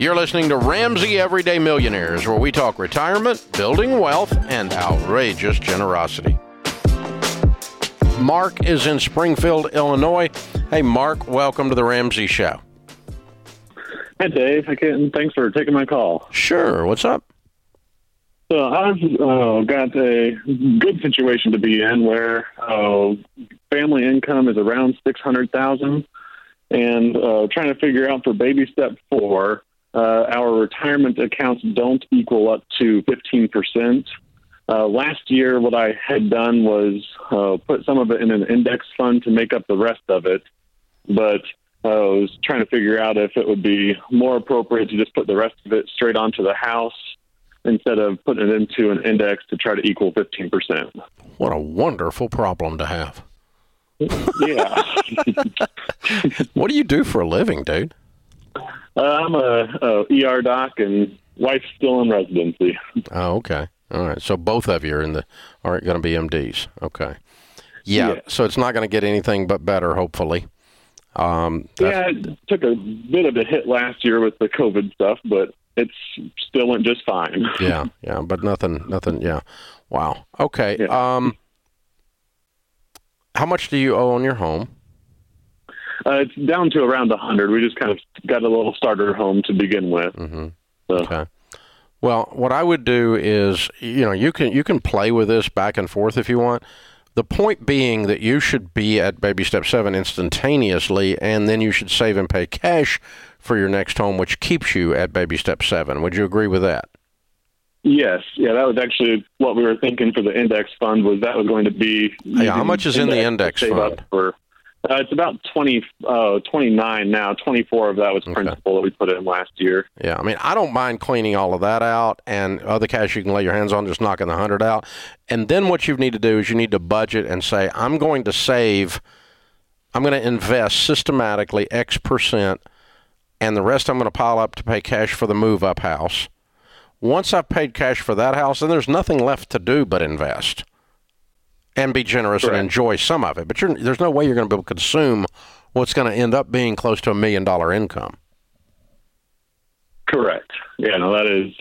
You're listening to Ramsey Everyday Millionaires, where we talk retirement, building wealth, and outrageous generosity. Mark is in Springfield, Illinois. Hey, Mark, welcome to the Ramsey Show. Hi, Dave. Ken, thanks for taking my call. Sure. What's up? So I've uh, got a good situation to be in where uh, family income is around six hundred thousand, and uh, trying to figure out for baby step four uh, our retirement accounts don't equal up to 15%. Uh, last year, what I had done was uh, put some of it in an index fund to make up the rest of it. But uh, I was trying to figure out if it would be more appropriate to just put the rest of it straight onto the house instead of putting it into an index to try to equal 15%. What a wonderful problem to have. yeah. what do you do for a living, dude? Uh, I'm a, a ER doc, and wife's still in residency. Oh, okay. All right. So both of you are in the are going to be MDs. Okay. Yeah. yeah. So it's not going to get anything but better, hopefully. Um, yeah, it took a bit of a hit last year with the COVID stuff, but it's still went just fine. yeah, yeah, but nothing, nothing. Yeah. Wow. Okay. Yeah. Um, how much do you owe on your home? Uh, it's down to around a hundred. We just kind of got a little starter home to begin with. Mm-hmm. So. Okay. Well, what I would do is, you know, you can you can play with this back and forth if you want. The point being that you should be at baby step seven instantaneously, and then you should save and pay cash for your next home, which keeps you at baby step seven. Would you agree with that? Yes, yeah, that was actually what we were thinking for the index fund. Was that was going to be? Yeah, how much is in the index fund? For uh, it's about 20, uh, 29 now. 24 of that was principal that we put in last year. Yeah, I mean, I don't mind cleaning all of that out and other cash you can lay your hands on, just knocking the 100 out. And then what you need to do is you need to budget and say, I'm going to save, I'm going to invest systematically X percent, and the rest I'm going to pile up to pay cash for the move up house. Once I've paid cash for that house, then there's nothing left to do but invest and be generous Correct. and enjoy some of it. But there's no way you're going to be able to consume what's going to end up being close to a million dollar income. Correct. Yeah, no, that is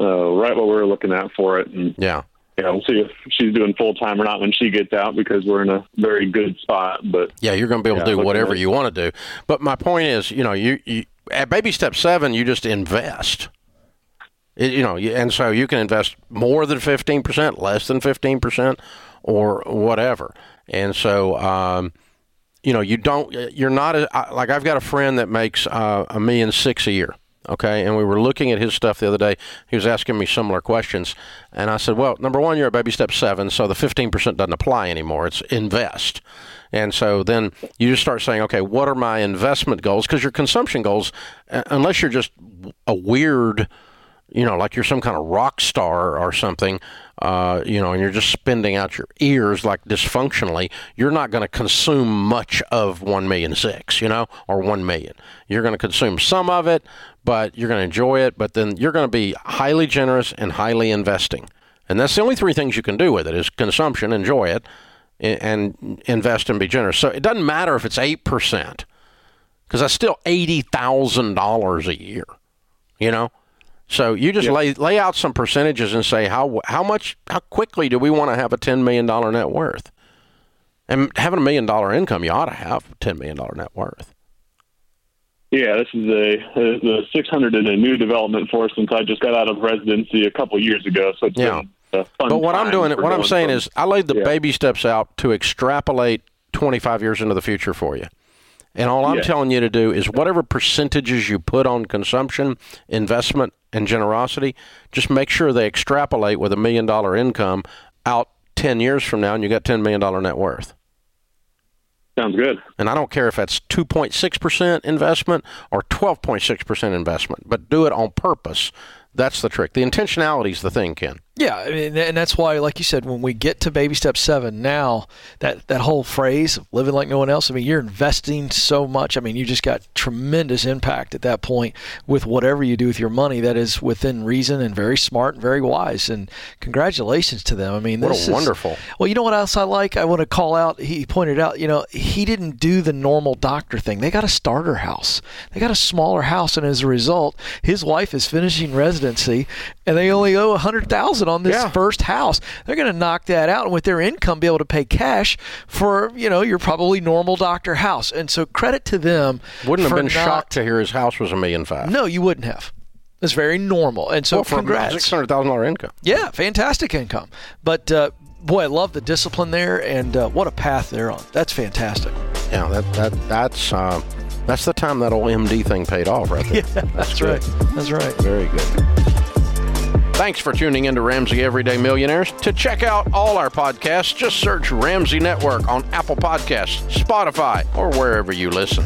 uh, right what we are looking at for it. And yeah. Yeah, we'll see if she's doing full time or not when she gets out because we're in a very good spot. But yeah, you're going to be able yeah, to do whatever you want to do. But my point is, you know, you, you at baby step seven, you just invest. You know, and so you can invest more than fifteen percent, less than fifteen percent, or whatever. And so, um, you know, you don't, you're not a, like I've got a friend that makes uh, a million six a year. Okay, and we were looking at his stuff the other day. He was asking me similar questions, and I said, "Well, number one, you're at baby step seven, so the 15% doesn't apply anymore. It's invest." And so then you just start saying, "Okay, what are my investment goals?" Because your consumption goals, unless you're just a weird you know, like you're some kind of rock star or something, uh, you know, and you're just spending out your ears like dysfunctionally, you're not going to consume much of one million six, you know, or one million. You're going to consume some of it, but you're going to enjoy it. But then you're going to be highly generous and highly investing, and that's the only three things you can do with it: is consumption, enjoy it, and invest and be generous. So it doesn't matter if it's eight percent, because that's still eighty thousand dollars a year, you know so you just lay lay out some percentages and say how how much how quickly do we want to have a ten million dollar net worth? And having a million dollar income, you ought to have a ten million dollar net worth. Yeah, this is a, the six hundred in a new development for us since I just got out of residency a couple years ago. So yeah. but what I'm doing, what I'm saying from, is, I laid the yeah. baby steps out to extrapolate 25 years into the future for you. And all I'm yeah. telling you to do is whatever percentages you put on consumption, investment, and generosity, just make sure they extrapolate with a million dollar income out 10 years from now and you got $10 million net worth. Sounds good. And I don't care if that's 2.6% investment or 12.6% investment, but do it on purpose. That's the trick. The intentionality is the thing, Ken. Yeah, I mean, and that's why, like you said, when we get to baby step seven, now that that whole phrase "living like no one else," I mean, you're investing so much. I mean, you just got tremendous impact at that point with whatever you do with your money. That is within reason and very smart and very wise. And congratulations to them. I mean, what this a is, wonderful. Well, you know what else I like? I want to call out. He pointed out, you know, he didn't do the normal doctor thing. They got a starter house. They got a smaller house, and as a result, his wife is finishing residency, and they only owe a hundred thousand on this Yeah. first house. They're going to knock that out, and with their income, be able to pay cash for you know your probably normal doctor house. And so credit to them. Wouldn't have been not- shocked to hear his house was a million five. No, you wouldn't have. It's very normal, and so well, for congrats. six hundred thousand dollar income. Yeah, fantastic income. But uh, boy, I love the discipline there, and uh, what a path they're on. That's fantastic. Yeah, that that that's uh, that's the time that old MD thing paid off right there. Yeah, that's, right. That's right. Very good. Thanks for tuning in to Ramsey Everyday Millionaires. To check out all our podcasts, just search Ramsey Network on Apple Podcasts, Spotify, or wherever you listen.